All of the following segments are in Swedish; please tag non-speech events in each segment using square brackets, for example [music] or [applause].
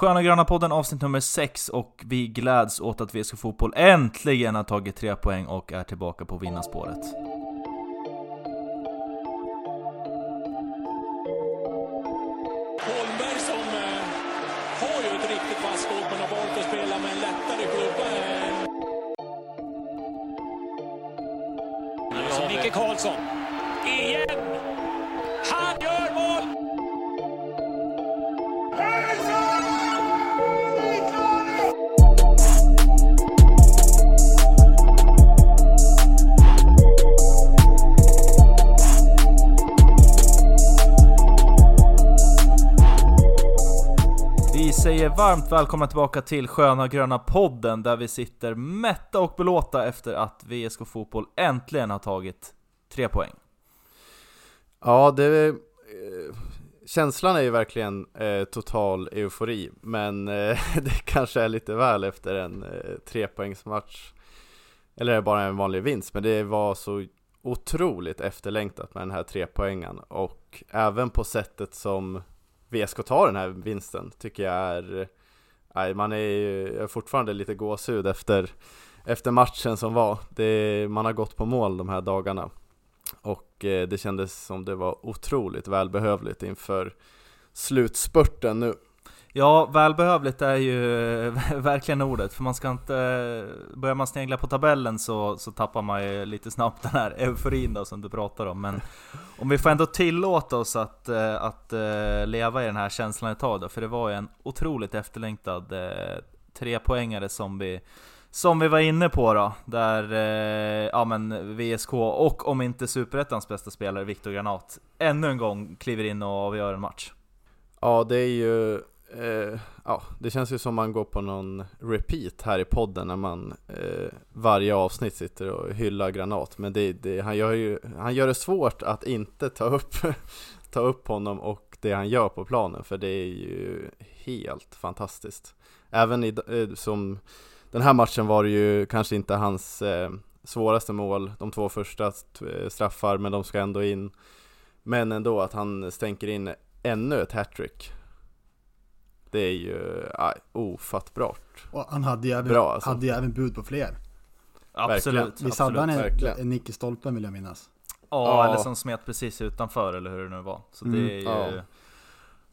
Sköna Gröna podden avsnitt nummer 6 och vi gläds åt att VSK Fotboll äntligen har tagit tre poäng och är tillbaka på vinnarspåret. Holmberg som säger varmt välkomna tillbaka till Sköna Gröna podden där vi sitter mätta och belåta efter att VSK Fotboll äntligen har tagit tre poäng. Ja, det... Eh, känslan är ju verkligen eh, total eufori, men eh, [laughs] det kanske är lite väl efter en eh, trepoängsmatch. Eller är det bara en vanlig vinst, men det var så otroligt efterlängtat med den här trepoängen och även på sättet som VSK tar den här vinsten tycker jag är Nej, man är ju är fortfarande lite gåshud efter, efter matchen som var. Det, man har gått på mål de här dagarna och eh, det kändes som det var otroligt välbehövligt inför slutspurten nu. Ja, välbehövligt är ju [laughs] verkligen ordet, för man ska inte... Börjar man snegla på tabellen så, så tappar man ju lite snabbt den här euforin då som du pratar om. Men om vi får ändå tillåta oss att, eh, att eh, leva i den här känslan ett tag då, för det var ju en otroligt efterlängtad eh, trepoängare som vi som vi var inne på då, där ja men VSK och om inte Superettans bästa spelare Viktor Granat ännu en gång kliver in och avgör en match. Ja, det är ju eh, ja, det känns ju som man går på någon repeat här i podden när man eh, varje avsnitt sitter och hyllar Granat. Men det, det, han, gör ju, han gör det svårt att inte ta upp, [laughs] ta upp honom och det han gör på planen, för det är ju helt fantastiskt. Även i, eh, som den här matchen var det ju kanske inte hans eh, svåraste mål, de två första eh, straffar, men de ska ändå in. Men ändå att han stänker in ännu ett hattrick det är ju aj, ofattbart. Och han hade ju även, Bra, alltså. hade ju även bud på fler. Absolut Visst hade han en, en nick i stolpen vill jag minnas? Ja, eller som smet precis utanför eller hur det nu var. Så mm, det är ju ja.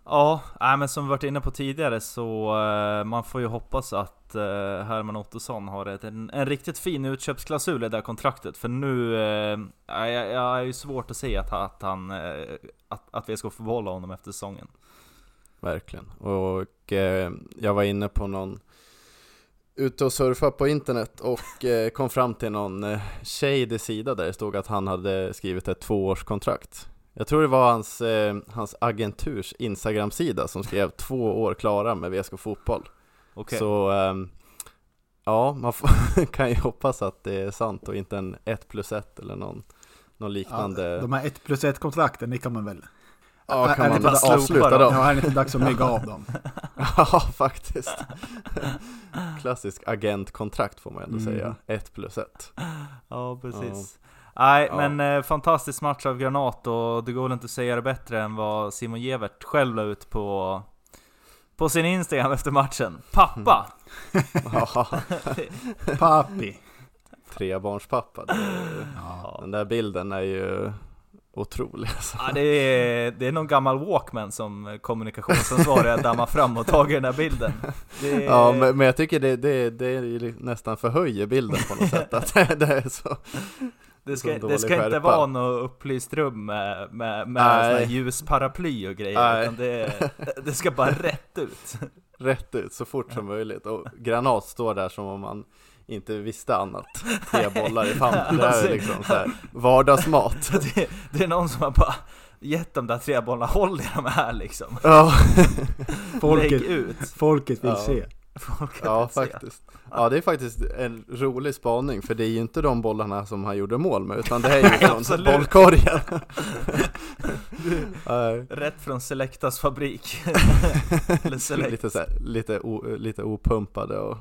Ja, nej, men som vi varit inne på tidigare så uh, man får ju hoppas att uh, Herman Ottosson har ett, en, en riktigt fin utköpsklausul i det här kontraktet. För nu, uh, jag, jag är ju svårt att se att, att han, att, att vi ska få behålla honom efter säsongen Verkligen. Och eh, jag var inne på någon ute och surfa på internet och [laughs] eh, kom fram till någon eh, shady sida där det stod att han hade skrivit ett tvåårskontrakt. Jag tror det var hans, eh, hans agenturs Instagram-sida som skrev [laughs] två år klara med VSK Fotboll. Okay. Så eh, ja, man får, [laughs] kan ju hoppas att det är sant och inte en 1 plus 1 eller någon, någon liknande. Ja, de här 1 plus 1 kontrakten, det kan man väl Ja, kan man bara avsluta dem? Ja, är det inte dags att mygga av dem? [laughs] ja, faktiskt. Klassisk agentkontrakt får man ändå mm. säga. Ett plus ett. Ja, precis. Ja. Nej, ja. men eh, fantastisk match av Granat och det går väl inte att säga det bättre än vad Simon Gevert själv la ut på, på sin Instagram efter matchen. Pappa! [laughs] Papi! Trebarnspappa. Ja. Den där bilden är ju otrolig alltså. ja, det, är, det är någon gammal Walkman som kommunikationsansvarig dammar fram och tagit den här bilden. Är... Ja men, men, jag tycker det, det, det nästan förhöjer bilden på något sätt att [laughs] det är så det ska, det ska inte vara något upplyst rum med, med, med ljusparaply och grejer utan det, det ska bara rätt ut. [laughs] Rätt ut så fort som möjligt och Granat står där som om man inte visste annat. Tre bollar i famnen, [laughs] det är liksom så här vardagsmat. [laughs] Det, det, är någon som har bara gett de där tre bollarna, håll i de här liksom. Ja. [laughs] folket, Lägg ut. Folket vill ja. se. Folket ja, faktiskt. Ja, det är faktiskt en rolig spaning, för det är ju inte de bollarna som han gjorde mål med, utan det är ju från bollkorgen. [laughs] Rätt från Selectas fabrik. [laughs] Select. lite, så här, lite, o, lite opumpade och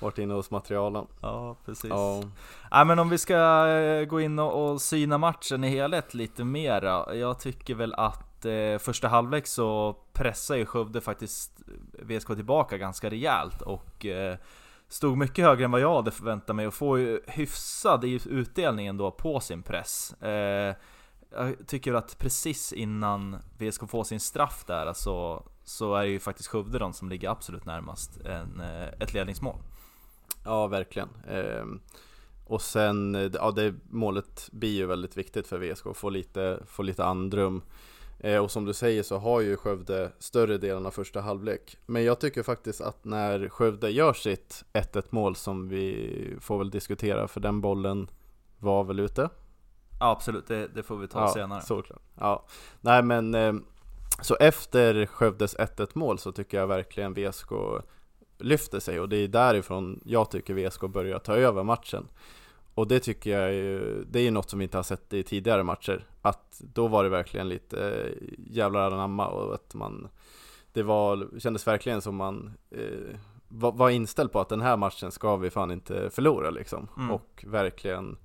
varit inne hos materialen. Ja, precis. Ja. ja. men om vi ska eh, gå in och, och syna matchen i helhet lite mera. Jag tycker väl att att eh, första halvlek så pressar ju Skövde faktiskt VSK tillbaka ganska rejält och eh, stod mycket högre än vad jag hade förväntat mig och får ju hyfsad utdelning ändå på sin press. Eh, jag tycker att precis innan VSK får sin straff där alltså, så är det ju faktiskt Skövde de som ligger absolut närmast en, eh, ett ledningsmål. Ja, verkligen. Ehm, och sen, ja det målet blir ju väldigt viktigt för VSK, få lite, få lite andrum. Eh, och som du säger så har ju Skövde större delen av första halvlek. Men jag tycker faktiskt att när Skövde gör sitt 1-1 mål som vi får väl diskutera, för den bollen var väl ute? Ja absolut, det, det får vi ta ja, senare. Såklart. Ja, nej men eh, så efter Skövdes 1-1 mål så tycker jag verkligen VSK lyfter sig och det är därifrån jag tycker VSK börjar ta över matchen. Och det tycker jag är, det är något som vi inte har sett i tidigare matcher. Att då var det verkligen lite eh, jävlar anamma och att man Det var, kändes verkligen som man eh, var, var, inställd på att den här matchen ska vi fan inte förlora liksom. Mm. Och verkligen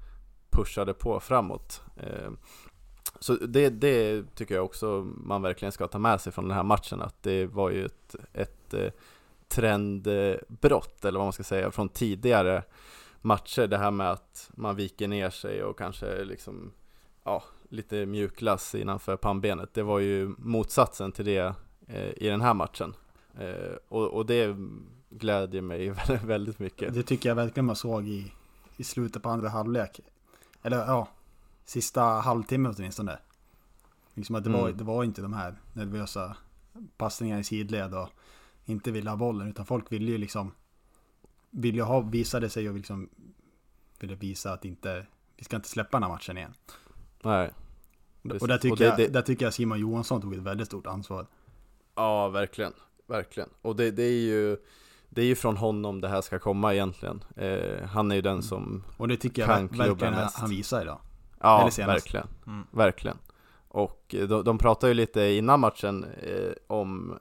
pushade på framåt. Eh, så det, det, tycker jag också man verkligen ska ta med sig från den här matchen. Att det var ju ett, ett eh, trendbrott, eller vad man ska säga, från tidigare matcher. Det här med att man viker ner sig och kanske liksom, ja, lite mjukglass innanför pannbenet. Det var ju motsatsen till det eh, i den här matchen. Eh, och, och, det glädjer mig [laughs] väldigt mycket. Det tycker jag verkligen man såg i, i slutet på andra halvlek. Eller ja, sista halvtimmen åtminstone. Liksom att det, mm. var, det var inte de här nervösa passningarna i sidled och inte ville ha bollen utan folk ville ju liksom ville ha, visade sig och liksom ville visa att inte, vi ska inte släppa den här matchen igen. Nej. Och där tycker, och det, jag, det, där tycker jag Simon Johansson tog ett väldigt stort ansvar. Ja, verkligen. Verkligen. Och det, det är ju det är ju från honom det här ska komma egentligen. Eh, han är ju den mm. som Och det tycker jag verkligen mest. han visar idag. Ja, verkligen. Mm. Verkligen. Och eh, de, de pratade ju lite innan matchen eh, om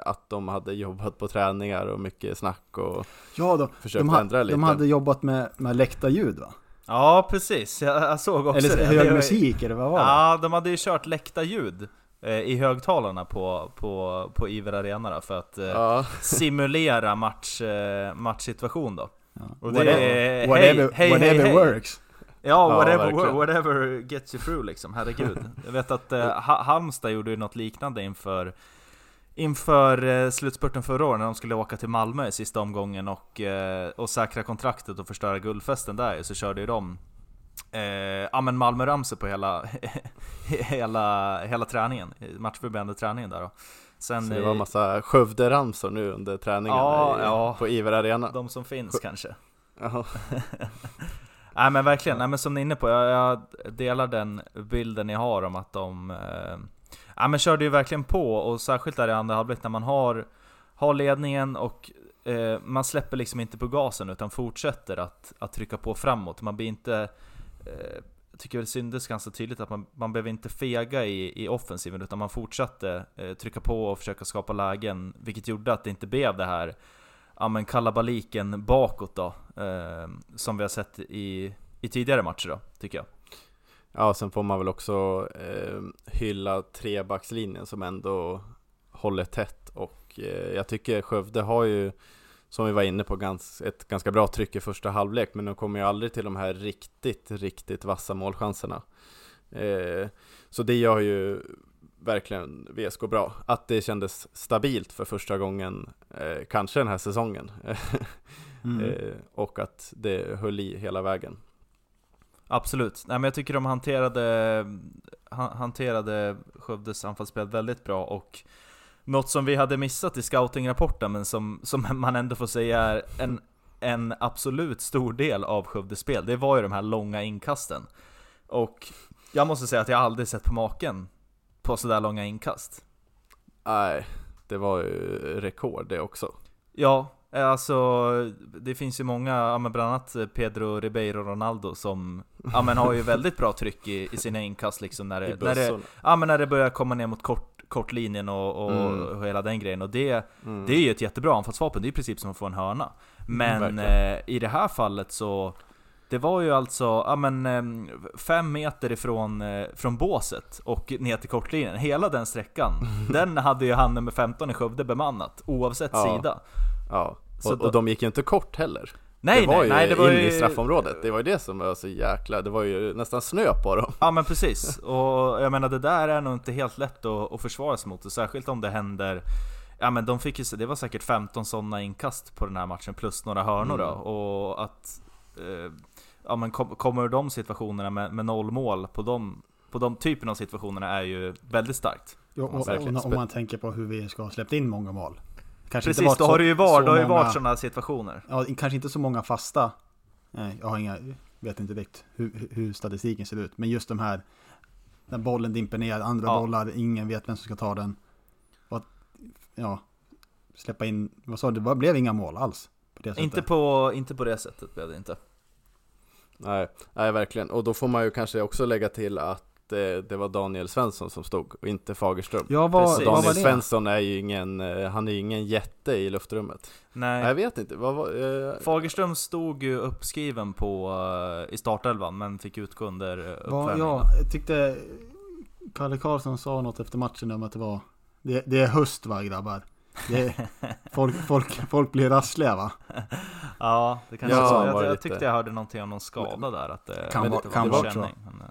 att de hade jobbat på träningar och mycket snack och ja, då, försökt de ändra lite. De hade jobbat med, med läktarljud va? Ja, precis. Jag, såg också eller, det. Hög musik eller vad var det? Ja, de hade ju kört läktarljud eh, i högtalarna på, på, på Iver Arena då, för att eh, ja. simulera match, eh, matchsituation då. Ja. Och det whatever, är, whatever, hey, whatever hey, works. Ja, whatever, ja, whatever gets you through liksom, herregud. Jag vet att eh, Halmstad gjorde ju något liknande inför Inför eh, slutspurten förra året när de skulle åka till Malmö i sista omgången och, eh, och säkra kontraktet och förstöra guldfesten där så körde ju de eh, ja men Malmö-ramsor på hela, [laughs] hela, hela träningen, matchförberedande träningen där då. Sen, så det var en massa Skövde-ramsor nu under träningen ja, i, ja, på Iver Arena? De som finns kanske. [laughs] [laughs] Nej men verkligen, Nej, men som ni är inne på, jag, jag, delar den bilden ni har om att de eh, Ja men körde ju verkligen på, och särskilt där i andra halvlek när man har, har ledningen och eh, man släpper liksom inte på gasen utan fortsätter att, att trycka på framåt. Man blir inte, eh, jag tycker det syntes ganska tydligt att man, man behöver inte fega i, i offensiven utan man fortsatte eh, trycka på och försöka skapa lägen, vilket gjorde att det inte blev det här ja, men kalabaliken bakåt då, eh, som vi har sett i, i tidigare matcher då, tycker jag. Ja, sen får man väl också eh, hylla trebackslinjen som ändå håller tätt och eh, jag tycker Skövde har ju som vi var inne på, gans, ett ganska bra tryck i första halvlek men de kommer ju aldrig till de här riktigt, riktigt vassa målchanserna. Eh, så det gör ju verkligen VSK bra. Att det kändes stabilt för första gången, eh, kanske den här säsongen. [laughs] mm. eh, och att det höll i hela vägen. Absolut. Nej, men jag tycker de hanterade, hanterade Skövdes anfallsspel väldigt bra och något som vi hade missat i scoutingrapporten men som, som man ändå får säga är en, en absolut stor del av Skövdes spel, det var ju de här långa inkasten. Och jag måste säga att jag aldrig sett på maken på sådär långa inkast. Nej, det var ju rekord det också. Ja, alltså, det finns ju många, ja, men bland annat Pedro Ribeiro Ronaldo som ja, men har ju väldigt bra tryck i, i sina inkast liksom när det, när det, ja, men när det börjar komma ner mot kort, kortlinjen och, och, mm. och hela den grejen. Och det, mm. det är ju ett jättebra anfallsvapen, det är i princip som att få en hörna. Men mm, eh, i det här fallet så Det var ju alltså, ja men em, fem meter ifrån eh, från båset och ner till kortlinjen. Hela den sträckan, [laughs] den hade ju han nummer 15 i Skövde bemannat, oavsett Ja. sida. Ja, och, då- och de gick ju inte kort heller. Nej det var nej ju nej, det var in ju... i straffområdet, det var ju det som var så jäkla, det var ju nästan snö på dem. Ja men precis, och jag menar det där är nog inte helt lätt att, att försvara sig mot, och särskilt om det händer Ja men de fick ju, det var säkert 15 sådana inkast på den här matchen plus några hörnor då, Mm. och att eh, Ja men kom, kommer de situationerna med, med noll mål på de, på de typen av situationerna är ju väldigt starkt Jo, och, och, verkligen. om man tänker på hur vi ska ha släppt in många mål. Kanske inte Precis, varit då har det ju varit, har ju varit sådana situationer Ja, kanske inte så många fasta. Nej, jag har inga, vet inte riktigt hur, hur statistiken ser ut. Men just de här, när bollen dimper ner, andra Ja. bollar, ingen vet vem som ska ta den. Och, att, ja, släppa in, vad sa du, det blev inga mål alls. På inte på, inte på det sättet blev det inte Nej, nej verkligen. Och då får man ju kanske också lägga till att eh, det var Daniel Svensson som stod och inte Fagerström. Ja, vad, Precis. vad Daniel var det? Svensson är ju ingen, eh, han är ju ingen jätte i luftrummet. Nej, jag vet inte, vad var, eh, Fagerström stod ju uppskriven på, eh, i startelvan men fick utgå under Vad, uppvärmningen ja, jag tyckte Kalle Karlsson sa något efter matchen om att det var Det, det är höst va grabbar? Det är, [laughs] folk, folk, folk blir rassliga va? Ja, det kanske Ja, så. var Jag, jag lite- tyckte jag hörde någonting om någon skada där, att det Kan vara- det kan en vara känning, men,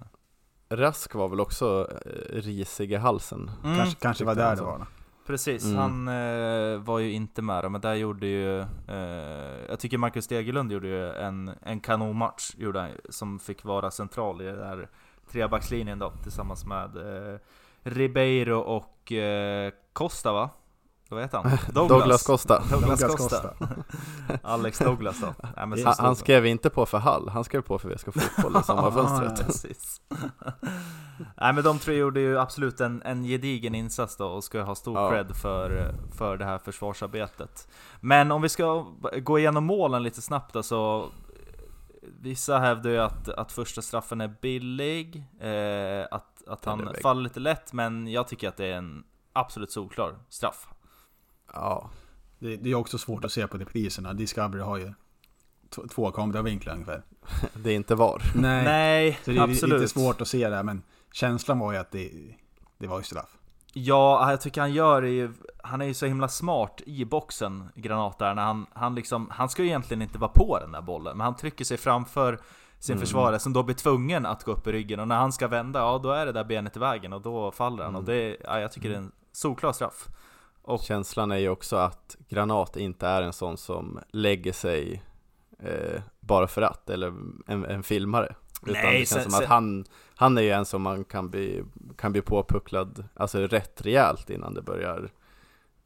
Rask var väl också eh, risig i halsen. mm, Kanske, kanske var där det var. Precis, Mm. han eh, var ju inte med då, men där gjorde ju eh, Jag tycker Marcus Degerlund gjorde ju en, en kanonmatch, gjorde han, som fick vara central i den där trebackslinjen då, tillsammans med eh, Ribeiro och eh, Costa va? Vad heter han? [laughs] Douglas, Costa. Douglas Douglas Costa. [laughs] Alex Douglas då. [laughs] Nej, Han, han skrev inte på för Hall, han skrev på för VSK Fotboll i sommarfönstret. Precis. Nej men de tre gjorde ju absolut en, en gedigen insats då och ska ha stor Ja. cred för, för det här försvarsarbetet. Men om vi ska gå igenom målen lite snabbt då så Vissa hävdar ju att, att första straffen är billig, eh, att, att han faller lite lätt, men jag tycker att det är en absolut solklar straff. Ja, Det, det är också svårt att se på repriserna. Discovery har ju två kameravinklar ungefär. [laughs] det är inte VAR. Nej, Nej, så det är absolut. lite svårt att se det. Men känslan var ju att det, det var ju straff. Ja, jag tycker han gör det ju, han är ju så himla smart i boxen, Granat där, när han, han liksom, han ska ju egentligen inte vara på den där bollen, men han trycker sig framför sin Mm. försvarare som då blir tvungen att gå upp i ryggen, och när han ska vända, ja då är det där benet i vägen och då faller han, och Mm. det, ja, jag tycker det är en solklar straff. Och Känslan är ju också att Granat inte är en sån som lägger sig eh, bara för att, eller en, en filmare. Utan Nej, det känns sen- som att han, han är ju en som man kan bli, kan bli påpucklad, alltså rätt rejält innan det börjar,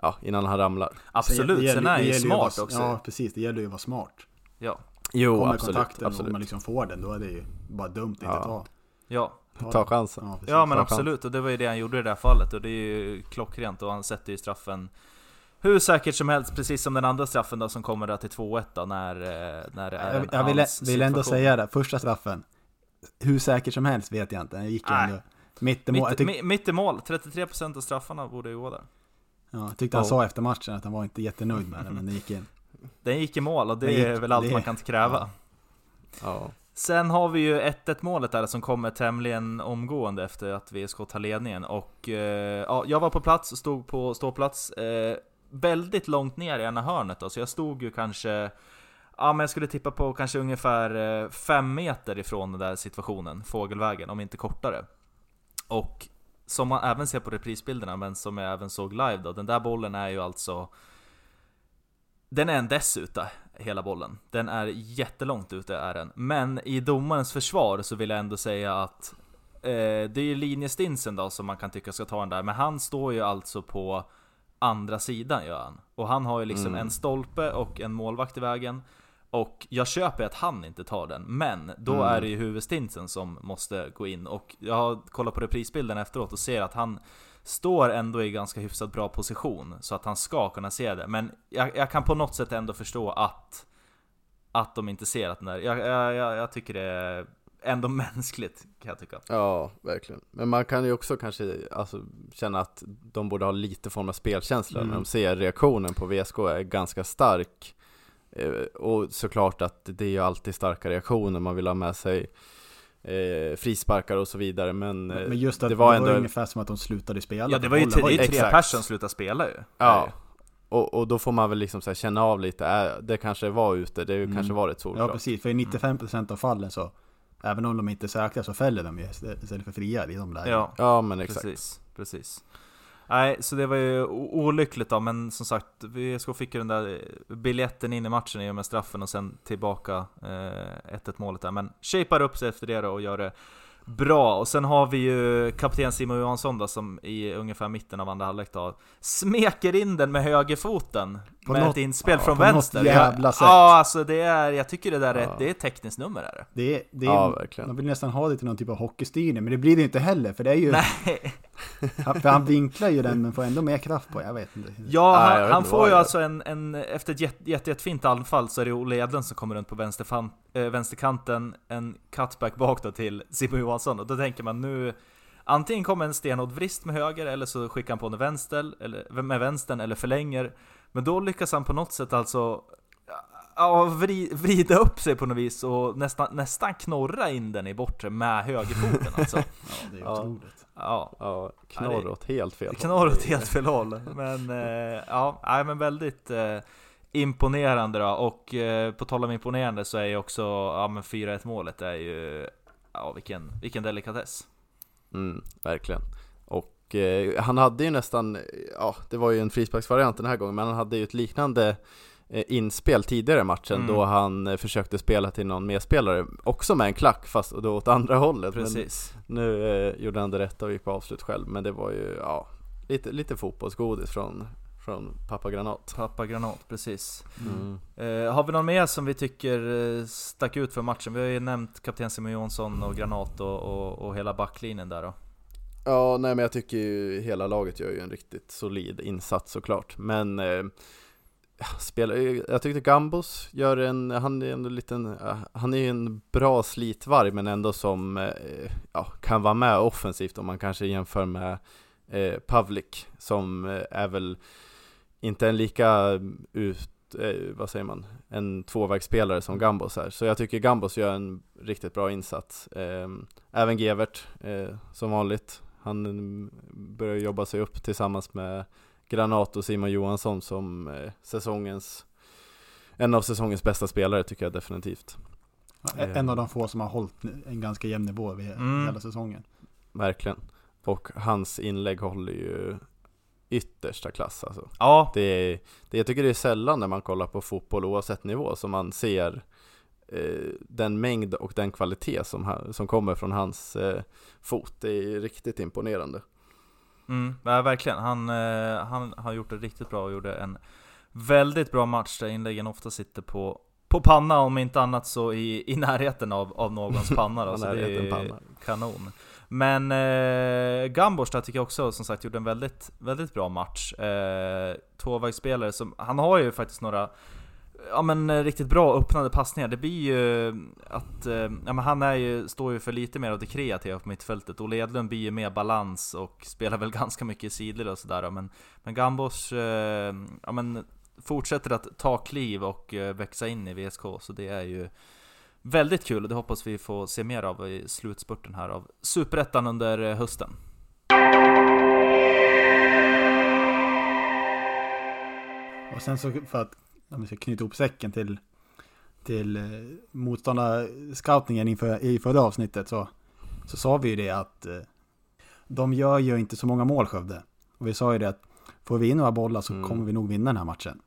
ja, innan han ramlar. absolut, Det gäller- sen är han ju smart vara- också. Ja, precis. Det gäller ju att vara smart. Ja, Jo, Kommer absolut, kontakten och absolut. man liksom får den, då är det ju bara dumt att Ja. inte ta. ja. Ta chansen. Ja. Ja men Ta chans. absolut, och det var ju det han gjorde i det här fallet och det är ju klockrent och han sätter ju straffen hur säkert som helst, precis som den andra straffen då som kommer där till 2-1 då när, eh, när det är Jag, en jag vill, vill ändå säga det, första straffen. Hur säkert som helst vet jag inte. Den gick ju ändå mitt i mål. Mitt, tyck, mi- mitt i mål, 33% av straffarna borde ju gå där. ja, jag tyckte han Ja. sa efter matchen att han var inte jättenöjd med den, men den gick in. Den gick i mål och det gick- är väl allt det- man kan kräva. ja. Ja. Sen har vi ju 1-1 målet där som kommer tämligen omgående efter att VSK tar ledningen och eh, ja, jag var på plats och stod på ståplats eh, väldigt långt ner i ena hörnet då, så jag stod ju kanske Ja men jag skulle tippa på kanske ungefär eh, 5 meter ifrån den där situationen, fågelvägen, om inte kortare. Och som man även ser på reprisbilderna, men som jag även såg live då, den där bollen är ju alltså den är en dess ute, hela bollen. Den är jättelångt ute är den. Men i domarens försvar så vill jag ändå säga att eh, det är ju linjestinsen då som man kan tycka ska ta den där, men han står ju alltså på andra sidan gör han. Och han har ju liksom Mm. en stolpe och en målvakt i vägen. Och jag köper att han inte tar den, men då Mm. är det ju huvudstinsen som måste gå in. Och jag har kollat på reprisbilden efteråt och ser att han står ändå i ganska hyfsat bra position så att han ska kunna se det. Men jag, jag kan på något sätt ändå förstå att, att de inte ser att den där... Jag, jag, jag, tycker det är ändå [laughs] mänskligt kan jag tycka. Ja, verkligen. Men man kan ju också kanske alltså, känna att de borde ha lite form av spelkänsla Mm. när de ser reaktionen på VSK är ganska stark. Eh, och såklart att det är ju alltid starka reaktioner, man vill ha med sig eh, frisparkar och så vidare men, eh, Men just att det var ändå ungefär som att de slutade spela. Ja, det var ju, det ju tre Exakt. personer som slutade spela ju. Ja, och, och då får man väl liksom så här känna av lite, äh, det kanske var ute, det Mm. kanske var Ja solklart. precis, för i 95% av fallen så Även om de inte är säkra så fäller de ju istället för fria i de lägena. Ja, Ja men exakt. precis, precis. Nej, så det var ju olyckligt då, men som sagt, VSK fick ju den där eh, biljetten in i matchen i och med straffen och sen tillbaka eh, 1-1 målet där. Men shapar upp sig efter det då och gör det bra. Och sen har vi ju kapten Simon Johansson då, som i ungefär mitten av andra halvlek då, smeker in den med högerfoten på med något- ett inspel ja, från på något vänster. jävla sätt. Ja, alltså det är, jag tycker det där är, Ja. det är ett tekniskt nummer är det. Det är, det är, Ja, verkligen. Man vill nästan ha det till någon typ av hockeystyrning, men det blir det inte heller. För det är ju, Nej. [laughs] han, för han vinklar ju den men får ändå mer kraft på, jag vet inte. Ja, Nej, jag han, vet han inte får ju alltså en, en efter ett jätte, jätte, jättefint anfall så är det Olle Edlund som kommer runt på vänsterfan, äh, vänsterkanten, en cutback bak då till Simon Johansson och då tänker man nu Antingen kommer en stenhård vrist med höger eller så skickar han på den vänster, eller, med vänstern eller förlänger Men då lyckas han på något sätt alltså Ja, vri, vrida upp sig på något vis och nästan, nästan knorra in den i bortre med högerfoten alltså. [laughs] Ja, det är Ja. otroligt. Ja, Ja, knorr åt helt fel håll. Knorr åt helt fel håll. Men eh, ja, nej, men väldigt eh, imponerande då. Och eh, på tal om imponerande så är ju också ja, men 4-1 målet är ju ja, vilken, vilken delikatess. Mm, verkligen. Och eh, han hade ju nästan, ja det var ju en frisparksvariant den här gången, men han hade ju ett liknande eh, inspel tidigare i matchen Mm. då han eh, försökte spela till någon medspelare, också med en klack fast då åt andra hållet. Precis. Men nu eh, gjorde han det rätta och gick på avslut själv, men det var ju, ja, lite, lite fotbollsgodis från, från pappa Granat. Pappa Granat, precis. Mm. Eh, har vi någon mer som vi tycker eh, stack ut för matchen? Vi har ju nämnt kapten Simon Jonsson och Granat och, och, och hela backlinjen där då. Ja, nej men jag tycker ju hela laget gör ju en riktigt solid insats såklart. Men eh, spelar, jag tyckte Gambos gör en, han är en liten, han är ju en bra slitvarg men ändå som eh, ja, kan vara med offensivt om man kanske jämför med eh, Pavlik som eh, är väl inte en lika ut, eh, vad säger man, en tvåvägsspelare som Gambos är. Så jag tycker Gambos gör en riktigt bra insats. Eh, även Gevert, eh, som vanligt. Han börjar jobba sig upp tillsammans med Granat och Simon Johansson som eh, säsongens en av säsongens bästa spelare tycker jag definitivt. En av de få som har hållit en ganska jämn nivå vid Mm. hela säsongen. Verkligen. Och hans inlägg håller ju yttersta klass alltså. Ja, Det är, det, jag tycker det är sällan när man kollar på fotboll oavsett nivå som man ser den mängd och den kvalitet som, som kommer från hans eh, fot. Det är riktigt imponerande. Mm, ja, verkligen. Han, eh, han har gjort det riktigt bra och gjorde en väldigt bra match där inläggen ofta sitter på, på panna, om inte annat så i, i närheten av, av någons panna. Då, [laughs] så det är panna. kanon. Men eh, Gambors där tycker jag också som sagt gjorde en väldigt, väldigt bra match. Eh, tvåvägsspelare som, han har ju faktiskt några Ja men eh, riktigt bra öppnade passningar, det blir ju eh, att, eh, ja men han är ju, står ju för lite mer av det kreativa på mittfältet. Olle Edlund blir ju mer balans och [laughs] spelar väl ganska mycket i sidled och sådär då. men, men Gambos, ja men fortsätter att ta kliv och växa in i VSK, så det är ju väldigt kul och det hoppas vi får se mer av i slutspurten här av Superettan under hösten. Och sen så för att om vi ska knyta ihop säcken till, till eh, motståndarscoutningen inför, i förra avsnittet så, så sa vi ju det att eh, de gör ju inte så många mål Skövde. Och vi sa ju det att får vi in några bollar så Mm. kommer vi nog vinna den här matchen.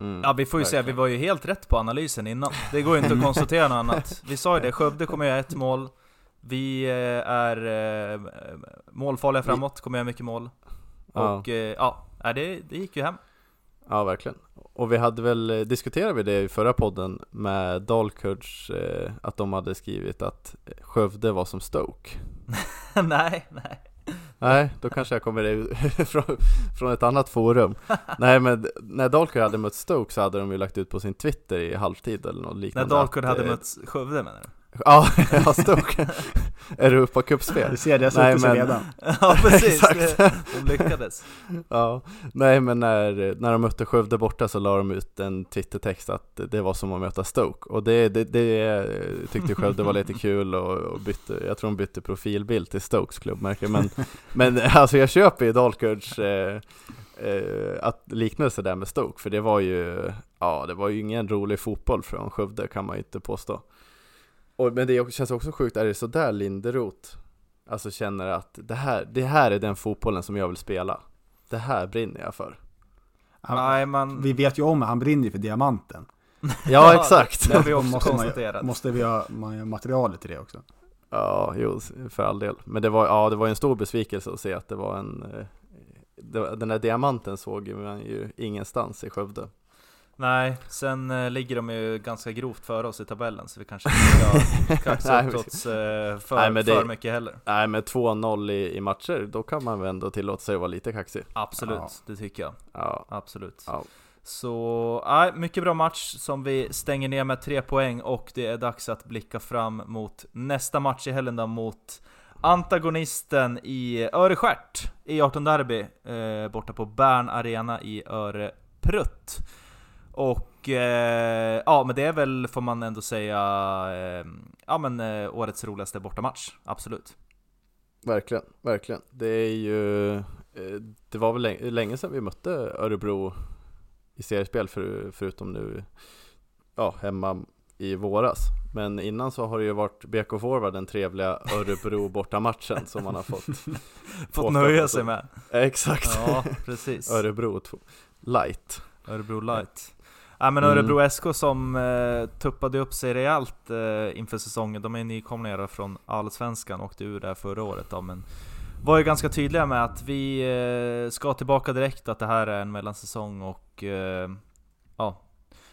Mm, Ja vi får ju säga, vi verkligen. var ju helt rätt på analysen innan. Det går ju inte att konstatera något annat. Vi sa ju det, Skövde kommer göra ett mål. Vi eh, är eh, målfarliga framåt, kommer göra mycket mål. Ja. Och eh, ja, nej, det, det gick ju hem. Ja, verkligen. Och vi hade väl, eh, diskuterade vi det i förra podden med Dalkurds, eh, att de hade skrivit att Skövde var som Stoke. [laughs] nej, nej. Nej, då kanske jag kommer [laughs] från, från ett annat forum. [laughs] Nej, men när Dalkurd hade mött Stoke så hade de ju lagt ut på sin Twitter i halvtid eller något När liknande. Dalkurd att, hade eh, mött Skövde menar du? Ja, ja Stoke. Europacupspel. Du ser, det suttit sig men- redan. [laughs] Ja precis, [laughs] det, de [laughs] lyckades. Ja, nej men när, när de mötte Skövde borta så la de ut en Twittertext att det var som att möta Stoke och det, det, det tyckte Skövde var lite kul och, och bytte, jag tror de bytte profilbild till Stokes klubbmärke men, men alltså jag köper ju Dalkurds eh, eh, att liknelse där med Stoke för det var ju, ja det var ju ingen rolig fotboll från Skövde kan man ju inte påstå. Och, men det känns också sjukt, är det sådär Linderoth Alltså känner att det här, det här är den fotbollen som jag vill spela Det här brinner jag för Han, Nej man... vi vet ju om att han brinner ju för diamanten. [laughs] Ja exakt! Det har vi [laughs] också måste man konstaterat. Måste vi ha man materialet till det också. Ja, jo, för all del Men det var, ja, det var en stor besvikelse att se att det var en eh, det, Den där diamanten såg man ju ingenstans i Skövde Nej, sen eh, ligger de ju ganska grovt före oss i tabellen så vi kanske [laughs] inte ska kaxa upp oss eh, för, Nej, men det- för mycket heller. Nej med 2-0 i, i matcher, då kan man väl ändå tillåta sig att vara lite kaxig Absolut, Ja. det tycker jag. Ja, Absolut. ja. Så, nej, mycket bra match som vi stänger ner med tre poäng och det är dags att blicka fram mot nästa match i helgen då mot antagonisten i Örestjärt i 18 derby eh, borta på Bern Arena i Öreprutt. Och eh, ja, men det är väl får man ändå säga eh, ja, men, eh, årets roligaste bortamatch, absolut. Verkligen, verkligen Det är ju eh, Det var väl länge, länge sedan vi mötte Örebro i seriespel för, förutom nu Ja, hemma i våras Men innan så har det ju varit BK Forward den trevliga Örebro [laughs] bortamatchen som man har fått [laughs] Fått nöja sig med. Exakt, Ja, precis. [laughs] Örebro light Örebro Light. Ja men Mm. Örebro SK som eh, tuppade upp sig rejält eh, inför säsongen. De är nykomlingar från Allsvenskan och åkte ur där förra året då, men var ju ganska tydliga med att vi eh, ska tillbaka direkt, att det här är en mellansäsong och eh, ja,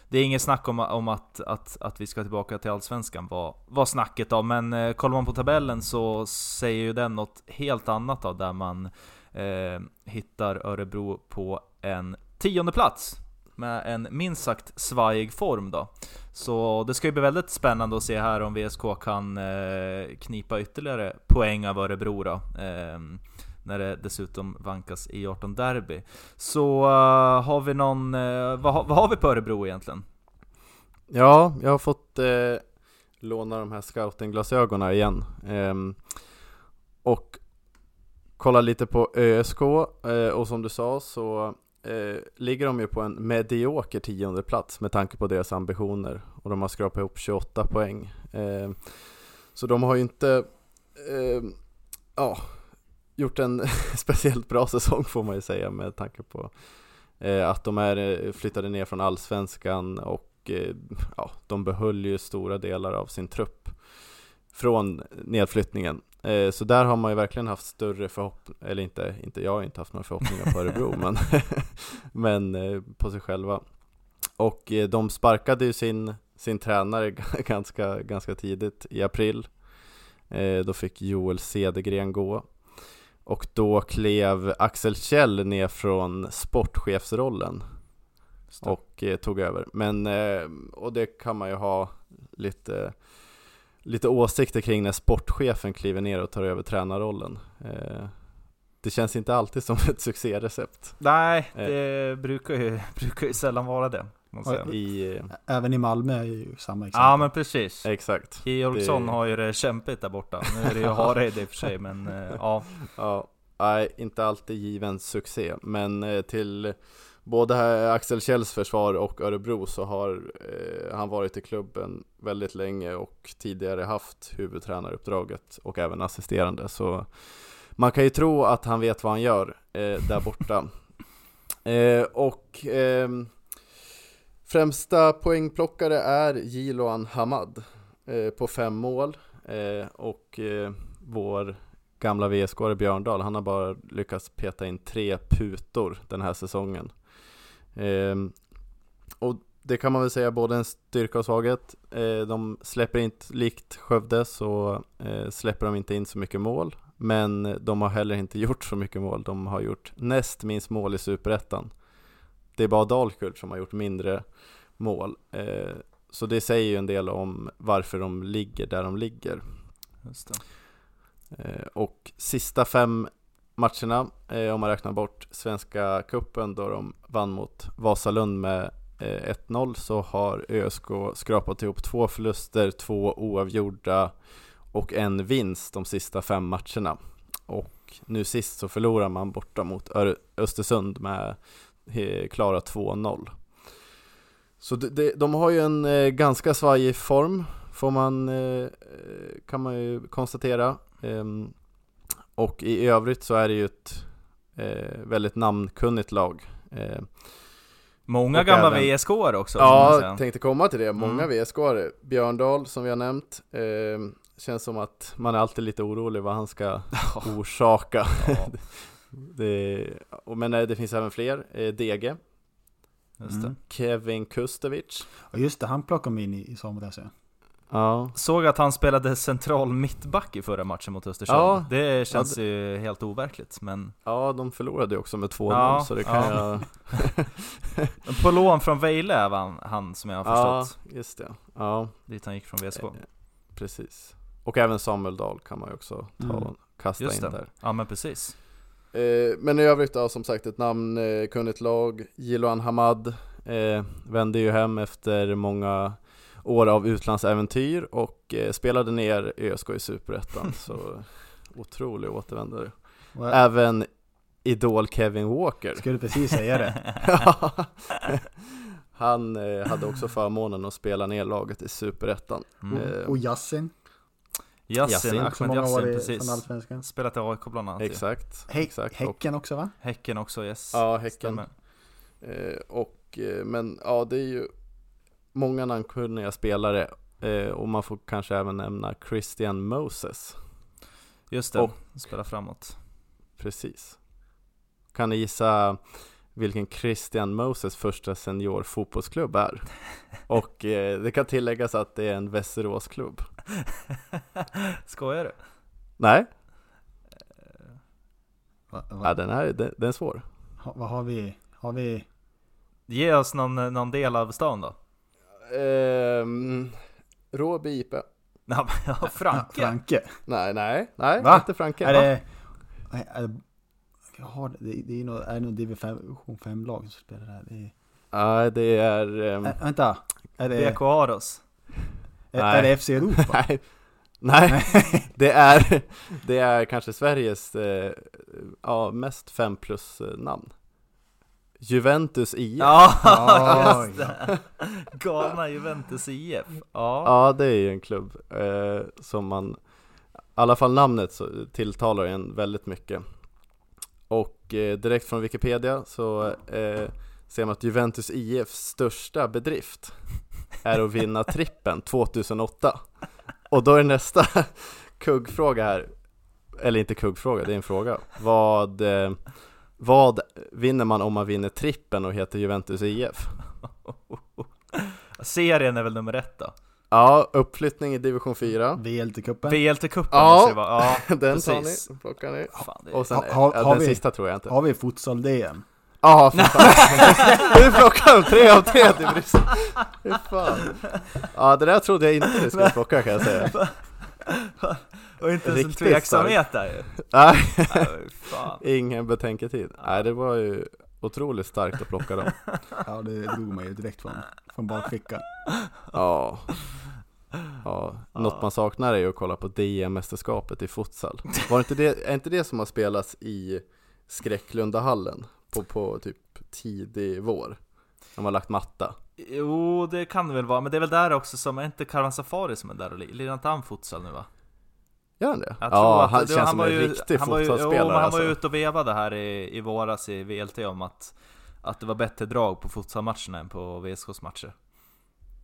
det är inget snack om, om att, att, att vi ska tillbaka till Allsvenskan var, var snacket då, men eh, kollar man på tabellen så säger ju den något helt annat då, där man eh, hittar Örebro på en tionde plats med en minst sagt svajig form då. Så det ska ju bli väldigt spännande att se här om VSK kan eh, knipa ytterligare poäng av Örebro då. Eh, när det dessutom vankas i 18 derby. Så eh, har vi någon, eh, vad, har- vad har vi på Örebro egentligen? Ja, jag har fått eh, låna de här scoutingglasögonen igen Ehm, Och kolla lite på ÖSK eh, och som du sa så eh, ligger de ju på en medioker tionde plats med tanke på deras ambitioner och de har skrapat ihop 28 poäng Eh, Så de har ju inte eh, ja, gjort en [laughs] speciellt bra säsong får man ju säga med tanke på eh, att de är eh, flyttade ner från allsvenskan och eh, ja, de behöll ju stora delar av sin trupp från nedflyttningen. Eh, så där har man ju verkligen haft större förhoppningar, eller inte, inte jag har inte haft några förhoppningar på Örebro, [laughs] men, [laughs] men eh, på sig själva. Och eh, de sparkade ju sin, sin tränare [laughs] ganska, ganska tidigt i april. Då fick Joel Cedergren gå. Och då klev Axel Kjell ner från sportchefsrollen och tog över. Men, och det kan man ju ha lite, lite åsikter kring när sportchefen kliver ner och tar över tränarrollen. Eh, det känns inte alltid som [laughs] ett succérecept. Nej, Eh. det brukar ju, [laughs] brukar ju sällan vara det. I, eh, Även i Malmö är ju samma exempel. Ja men precis. exakt. Georgsson det- har ju det kämpigt där borta. Nu är det ju Hareide i och för sig, men ja. [laughs] Ja, nej, inte alltid given succé, men till både här Axel Kjells försvar och Örebro så har eh, han varit i klubben väldigt länge och tidigare haft huvudtränaruppdraget och även assisterande. Så man kan ju tro att han vet vad han gör eh, där borta. [laughs] eh, och ehm, främsta poängplockare är Jiloan Hamad eh, på fem mål eh, och eh, vår gamla VSK Björndal, han har bara lyckats peta in tre putor den här säsongen. Ehm, och det kan man väl säga både en styrka och svaghet. Eh, de släpper inte, likt Skövde så eh, släpper de inte in så mycket mål. Men de har heller inte [laughs] gjort så mycket mål. De har gjort näst minst mål i Superettan. Det är bara Dalkurd som har gjort mindre mål. Eh, så det säger ju en del om varför de ligger där de ligger. Och sista fem matcherna, eh, om man räknar bort Svenska Kuppen då de vann mot Vasalund med eh, 1-0 så har ÖSK skrapat ihop två förluster, två oavgjorda och en vinst de sista fem matcherna. Och nu sist så förlorar man borta mot Östersund med eh, klara 2-0. Så det, det, de har ju en eh, ganska svajig form, får man, eh, eh kan man ju konstatera. Ehm, och i övrigt så är det ju ett eh, väldigt namnkunnigt lag. Eh, Många gamla även- VSK också. ja, säga. tänkte komma till det. Många Mm. vsk -are. Björndal som vi har nämnt. Eh, känns som att man är alltid lite orolig vad han ska [laughs] orsaka. Ja, [laughs] det, och, men eh, det finns även fler. Eh, DG, just det. Mm. Kevin Kustovic. Och just det, han plockade mig in i, i somras ja. Ja, Såg att han spelade central mittback i förra matchen mot Östersund. Ja. Det känns ju helt overkligt, men ja de förlorade ju också med 2-0 Ja, så det kan ja. jag... på lån från Vejle är han, han som jag har Ja, förstått. just det. Ja, Dit han gick från VSK. eh, precis. Och även Samuel Dahl kan man ju också ta Mm. och kasta Just in det. där. Ja men precis. Eh, men i övrigt då, som sagt ett namnkunnigt lag. Jiloan Hamad eh, vände ju hem efter många år av utlandsäventyr och eh, spelade ner ÖSK i Superettan. så [laughs] otrolig återvändare. Jag Även Idol Kevin Walker. skulle precis säga det. [laughs] Han eh, hade också förmånen att spela ner laget i Superettan. Mm. Eh, Och Yassin, också Ahmed i, precis. Spelat i AIK bland annat. Exakt, Hä exakt. Häcken också va? Häcken också, yes. ja, Häcken. Eh, och, eh, men ja, det är ju många namnkunniga spelare eh, och man får kanske även nämna Christian Moses. Just det, Och- spela framåt. Precis. Kan ni gissa vilken Christian Moses första senior fotbollsklubb är? [laughs] Och eh, det kan tilläggas att det är en Västeråsklubb. [laughs] Skojar du? Nej, Va, va, ja, den, här, den, den är svår. ha, vad har vi? Har vi? Ge oss någon, någon del av stan då? Ehm, Råby IP. [laughs] Ja, Franke! Franke? Nej, nej, nej, Va? inte Franke. Är det... Är, är, jag har, det, det är nog, är det nog division 5 lag som spelar där? Det är, Nej, det är... ehm, Ä, vänta, är det, BK Aros. är, Nej. är det FC Europa? [laughs] Nej, nej, [laughs] det är, det är kanske Sveriges eh, ja, mest 5 plus eh. Juventus IF. Ja. [laughs] Just det! Galna Juventus IF. Ja. ja, det är ju en klubb eh, som man, i alla fall namnet så, tilltalar en väldigt mycket. Och eh, direkt från Wikipedia så eh, ser man att Juventus IFs största bedrift är att vinna trippen 2008. Och då är nästa [laughs] kuggfråga här, eller inte kuggfråga, det är en fråga. Vad, eh, vad vinner man om man vinner trippen och heter Juventus IF? [laughs] Serien är väl nummer ett då? Ja, uppflyttning i division 4. VLT-cupen? VLT-cupen Ja. måste det vara. Ja, [laughs] Den tar ni, precis. plockar ni. Fan, det är... Och sen, Ha- ha- ja, har den vi- sista tror jag inte. Har vi futsal-DM? Ja, för fan. [laughs] Du plockar tre av tre till Bryssel. Fy fan. Ja, det där trodde jag inte du skulle plocka kan jag säga. [laughs] Och inte ens en tveksamhet där ju. [laughs] Nej, ingen betänketid. Nej, det var ju otroligt starkt att plocka dem. [laughs] Ja, det drog mig ju direkt från, från bakfickan. Ja. Ja, något man saknar är ju att kolla på DM-mästerskapet i futsal. Var inte det, är inte det som har spelats i Skräcklundahallen på, på typ tidig vår? De har lagt matta. Jo, det kan det väl vara, men det är väl där också som, är inte Karan Safari som är där och li- lirar inte han futsal nu va? Gör han det? Jag tror Ja, att han det- känns som var en ju- riktig han fotbollsspelare Jo, men han alltså. var ju ute och vevade här i, i våras i VLT om att, att det var bättre drag på futsalmatcherna än på VSKs matcher.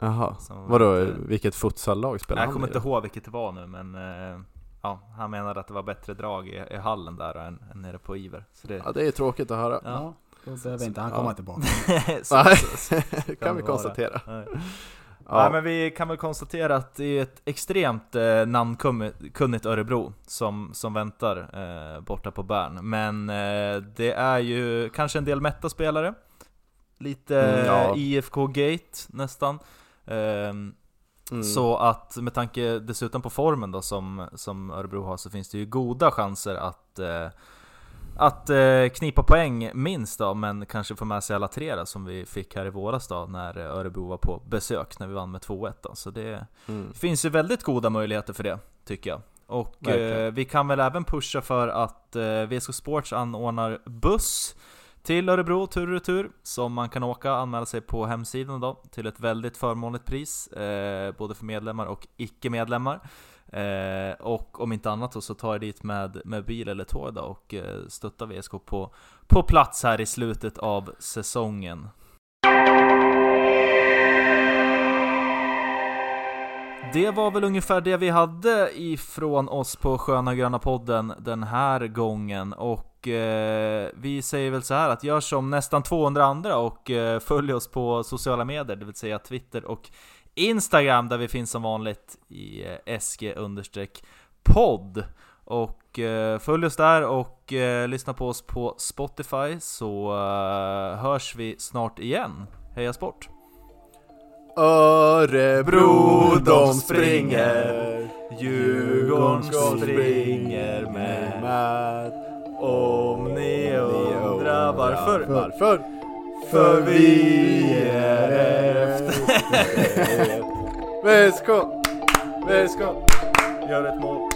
Jaha, Som vadå, inte- vilket futsallag spelar Jag han kommer i inte ihåg vilket det var nu, men eh, ja, han menade att det var bättre drag i, i hallen där än, än nere på Iver. Så det, Ja, det är tråkigt att höra. Ja. Ja, då behöver inte han Ja. komma tillbaka. [laughs] så, Nej, så, så, det kan vi konstatera. Nej. Ja. Ja. men vi kan väl konstatera att det är ett extremt eh, namnkunnigt Örebro som, som väntar eh, borta på Bern. Men eh, det är ju kanske en del mätta spelare. Lite Mm, ja. IFK Gate nästan. Ehm, Mm. Så att med tanke dessutom på formen då som, som Örebro har så finns det ju goda chanser att eh, att eh, knipa poäng minst då, men kanske få med sig alla tre då, som vi fick här i våras då när Örebro var på besök när vi vann med 2-1 då. Så det Mm. finns ju väldigt goda möjligheter för det, tycker jag. Och eh, vi kan väl även pusha för att eh, VSK Sports anordnar buss till Örebro tur och retur som man kan åka, anmäla sig på hemsidan då till ett väldigt förmånligt pris eh, både för medlemmar och icke-medlemmar. Eh, och om inte annat då, så tar jag dit med, med bil eller tåg då och eh, stöttar VSK på, på plats här i slutet av säsongen. Det var väl ungefär det vi hade ifrån oss på Sköna Gröna podden den här gången och eh, vi säger väl så här att gör som nästan 200 andra och eh, följ oss på sociala medier, det vill säga Twitter och Instagram där vi finns som vanligt i eh, SG-podd. Och eh, följ oss där och eh, lyssna på oss på Spotify så eh, hörs vi snart igen. Heja sport! Örebro, de springer Djurgården springer med. Om ni undrar varför? Varför? För vi är efter [laughs] VSK! VSK! Gör ett mål.